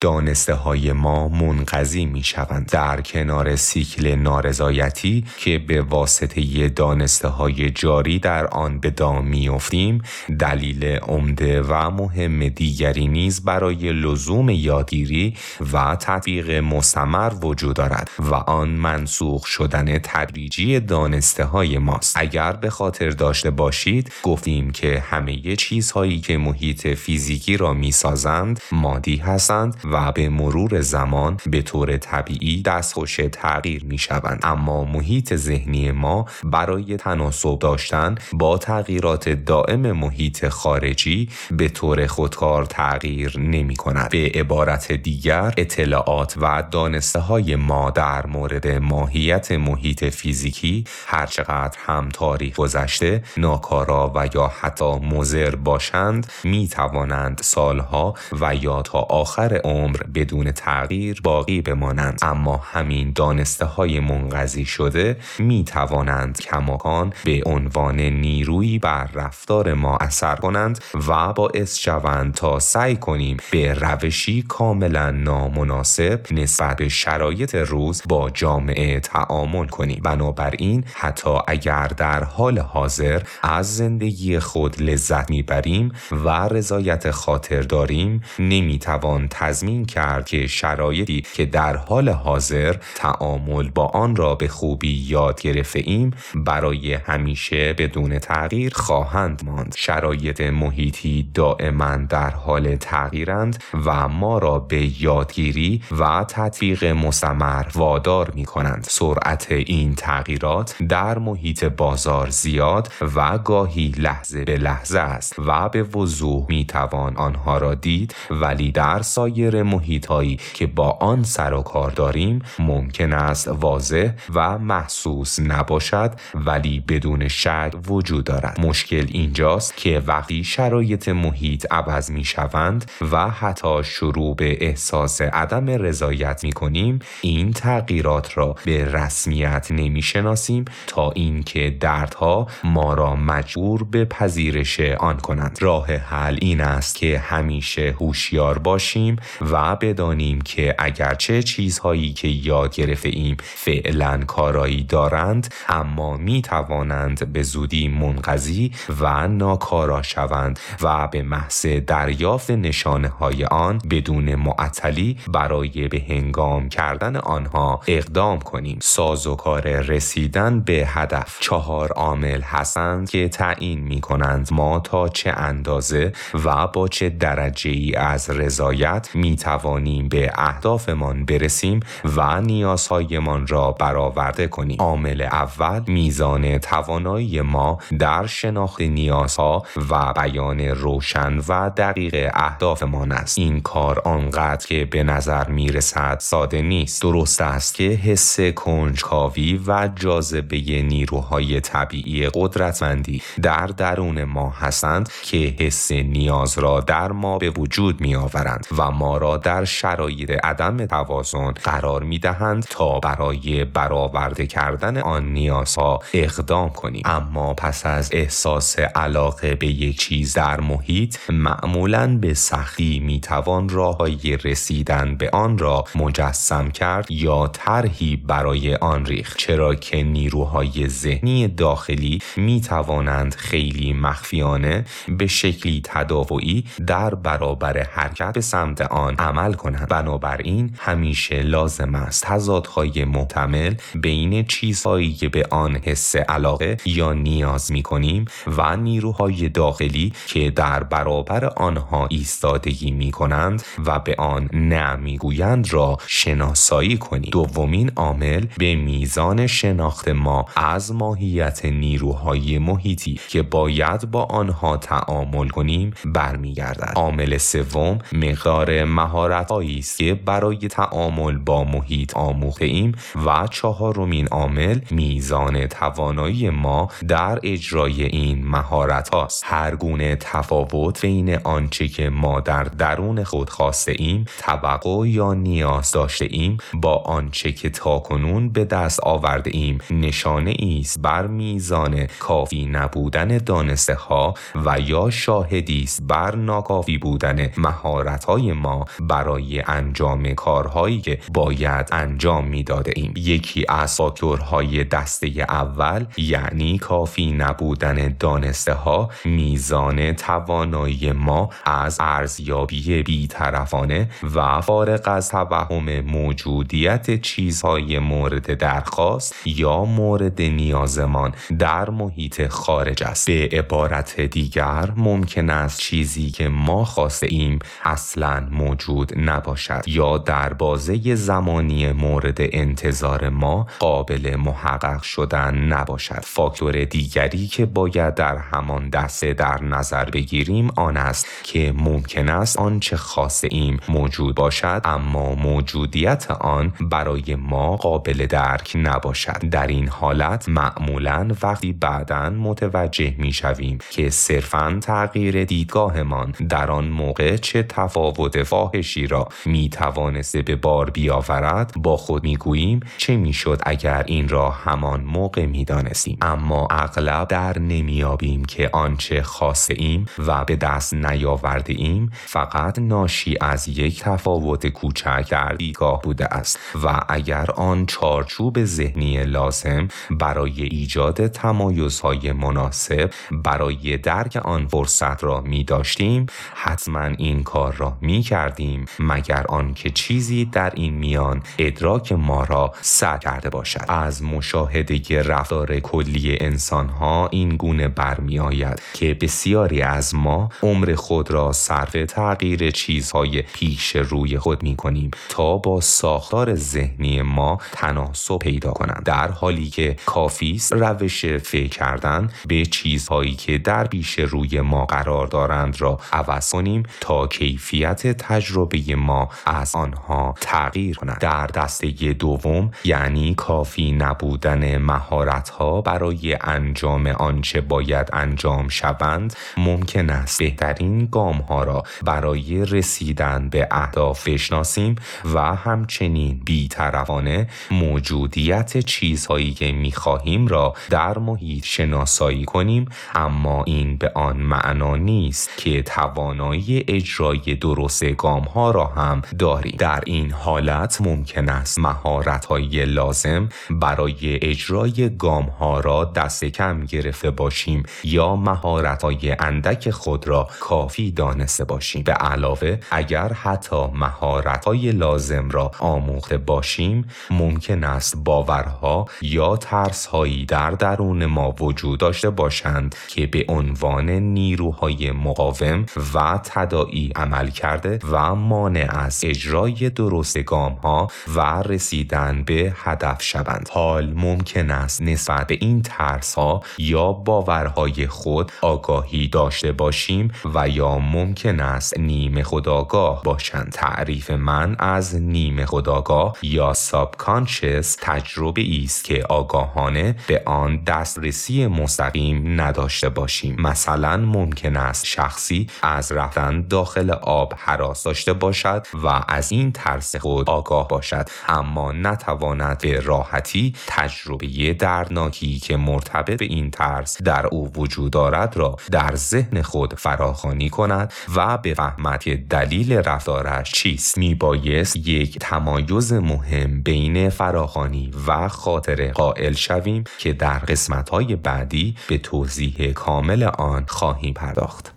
دانسته های ما منقضی می شوند در کنار سیکل نارضایتی که به واسطه دانسته های جاری در آن به دام می افتیم دلیل عمده و مهم دیگری نیز برای لزوم یادگیری و تطبیق مستمر وجود دارد و آن منسوخ شدن تدریجی دانسته های ماست. اگر به خاطر داشته باشید گفتیم که همه چیزهایی که محیط فیزیکی را می سازند مادی هستند و به مرور زمان به طور طبیعی دستخوش تغییر می شوند اما محیط ذهنی ما برای تناسب داشتن با تغییرات دائم محیط خارجی به طور خودکار تغییر نمی کند به عبارت دیگر اطلاعات و دانسته های ما در مورد ماهیت محیط فیزیکی هرچقدر هم تاریخ گذشته ناکارا و یا حتی مزر باشند می توانند سالها و یا تا آخر عمر بدون تغییر باقی بمانند. اما همین دانسته های منقضی شده می توانند کماکان به عنوان نیرویی بر رفتار ما اثر کنند و باعث شوند تا سعی کنیم به روشی کاملا نامناسب نسبت به شرایط روز با جامعه تعامل کنیم. بنابراین حتی اگر در حال حاضر از زندگی خود لذت می‌بریم و رضایت خاطر داریم نمی‌توان تضمین کرد که شرایطی که در حال حاضر تعامل با آن را به خوبی یاد گرفته ایم برای همیشه بدون تغییر خواهند ماند. شرایط محیطی دائما در حال تغییرند و ما را به یادگیری و تطبیق مستمر وادار می کنند سرعت این تغییرات در محیط بازار زیاد و گاهی لحظه به لحظه است و به وضوح می توان آنها را دید ولی در سایر محیط هایی که با آن سر و کار داریم ممکن است واضح و محسوس نباشد ولی بدون شک وجود دارد. مشکل اینجاست که وقتی شرایط محیط عوض می شوند و حتی شروع به احساس عدم رضایت می کنیم این تغییرات را به رسمیت نمی شناسیم تا اینکه دردها ما را مجبور به پذیرش آن کنند. راه حل این است که همیشه هوشیار باشیم و بدانیم که اگرچه چیزهایی که یاد گرفته ایم فعلا کارایی دارند اما می توانند به زودی منقضی و ناکارا شوند و به محض دریافت نشانه های آن بدون معطلی برای به هنگام کردن آنها اقدام کنیم. ساز و کار رسیدن به هدف. چهار عامل هستند که تعیین می کنند ما تا چه اندازه و با چه درجه ای از رضایت می توانیم به اهدافمان برسیم و نیازهایمان را برآورده کنیم. عامل اول میزان توانایی ما در شناخت نیازها و بیان روشن و دقیق اهدافمان است. این کار آنقدر که به نظر می رسد ساده نیست. درست است که حس کنجکاوی و جاذبه نیروهای طبیعی قدرتمندی در درون ما هستند که حس نیاز را در ما به وجود می آورند و ما را در شرایط عدم توازن قرار می دهند تا برای برآورده کردن آن نیازها اقدام کنیم. اما پس از احساس علاقه به یک چیز در محیط معمولا به سختی می توان راههای رسیدن به آن را مجسم کرد یا طرحی برای آن ریخت. چرا که نیروهای ذهنی داخلی می توانند خیلی مخفیانه به شکلی تداوعی در برابر حرکت به سمت آن عمل کنند بنابراین همیشه لازم است تضادهای محتمل بین چیزهایی که به حس حس علاقه یا نیاز می کنیم و نیروهای داخلی که در برابر آنها ایستادگی می کنند و به آن نمی‌گویند را شناسایی کنیم. دومین عامل به میزان شناخت ما از ماهیت نیروهای محیطی که باید با آنها تعامل کنیم برمیگردد. عامل سوم مقدار مهارت است که برای تعامل با محیط آموخته ایم و چهارمین عامل میزان توانایی ما در اجرای این مهارت هاست هر گونه تفاوت بین آنچه که ما در درون خود خواسته ایم توقع یا نیاز داشته ایم با آنچه که تاکنون به دست آورده ایم. نشانه است بر میزان کافی نبودن دانسته ها و یا شاهدی است بر ناکافی بودن مهارت های ما برای انجام کارهایی که باید انجام می‌داده ایم. یکی از فاکتورهای دسته اول یعنی کافی نبودن دانسته ها میزان توانایی ما از ارزیابی بیطرفانه و فارغ از توهم موجودیت چیزهای مورد درخواست یا مورد نیازمان در محیط خارج است. به عبارت دیگر ممکن است چیزی که ما خواسته ایم اصلا موجود نباشد یا در بازه زمانی مورد انتظار ما قابل محقق شدن نباشد. فاکتور دیگری که باید در همان دسته در نظر بگیریم آن است که ممکن است آنچه خواسته ایم موجود باشد اما موجودیت آن برای ما قابل درک نباشد. در این حالت معمولا وقتی بعدا متوجه می شویم که صرفا تغییر دیدگاهمان در آن موقع چه تفاوت فاحشی را می توانسته به بار بیاورد با خود می گوییم چه می شد اگر این را همان موقع می دانستیم اما اغلب در نمیابیم که آنچه خواسته ایم و به دست نیاورده ایم فقط ناشی از یک تفاوت کوچک در دیدگاه بوده است و اگر آن چارچوب ذهنی لازم برای ایجاد تمایزهای مناسب برای درک آن فرصت را می داشتیم حتما این کار را می کردیم مگر آنکه چیزی در این میان ادراک ما را سر کرده باشد. از مشاهده رفتار کلی انسان ها این گونه برمی آید که بسیاری از ما عمر خود را صرف تغییر چیزهای پیش روی خود می کنیم تا با ساختار ذهنی ما تناسب پیدا کنند. در حالی که کافی است روش فکر کردن به چیزهایی که در پیش روی ما قرار دارند را عوض کنیم تا کیفیت تجربه ما از آنها تغییر کند. در دسته دوم یعنی کافی نبودن مهارت ها برای انجام آنچه باید انجام شوند ممکن است بهترین گام ها را برای رسیدن به اهداف بشناسیم و همچنین بیطرفانه موجودیت چیزهایی که می‌خواهیم را در محیط شناسایی کنیم اما این به آن معنا نیست که توانایی اجرای درست گام ها را هم داریم. در این حالت ممکن است مهارت های لازم برای اجرای گام ها را دست کم گرفته باشیم یا مهارت های اندک خود را کافی دانسته باشیم. به علاوه اگر حتی مهارت های لازم را آموخته باشیم ممکن است باورها یا ترس هایی در درون ما وجود داشته باشند که به عنوان نیروهای مقاوم و تدائی عمل کرده و مانع از اجرای درست گام ها و رسیدن به هدف شوند. حال ممکن است نسبت به این ترس ها یا باورهای خود آگاهی داشته باشیم و یا ممکن است نیمه خداگاه باشند. تعریف من از نیمه خداگاه یا سابکانشس تجربه است که آگاهانه به آن دسترسی مستقیم نداشته باشیم. مثلا ممکن است شخصی از رفتن داخل آب حراس داشته باشد و از این ترس خود آگاه باشد اما نتواند به راحتی تجربه دردناکی که مرتبط به این ترس در او وجود دارد را در ذهن خود فراخانی کند و بفهمد که دلیل رفتارش چیست. میبایست یک تمایز مهم بین فراخانی و خاطر قائل شویم که در قسمت های بعدی به توضیح کامل آن خواهیم پرداخت.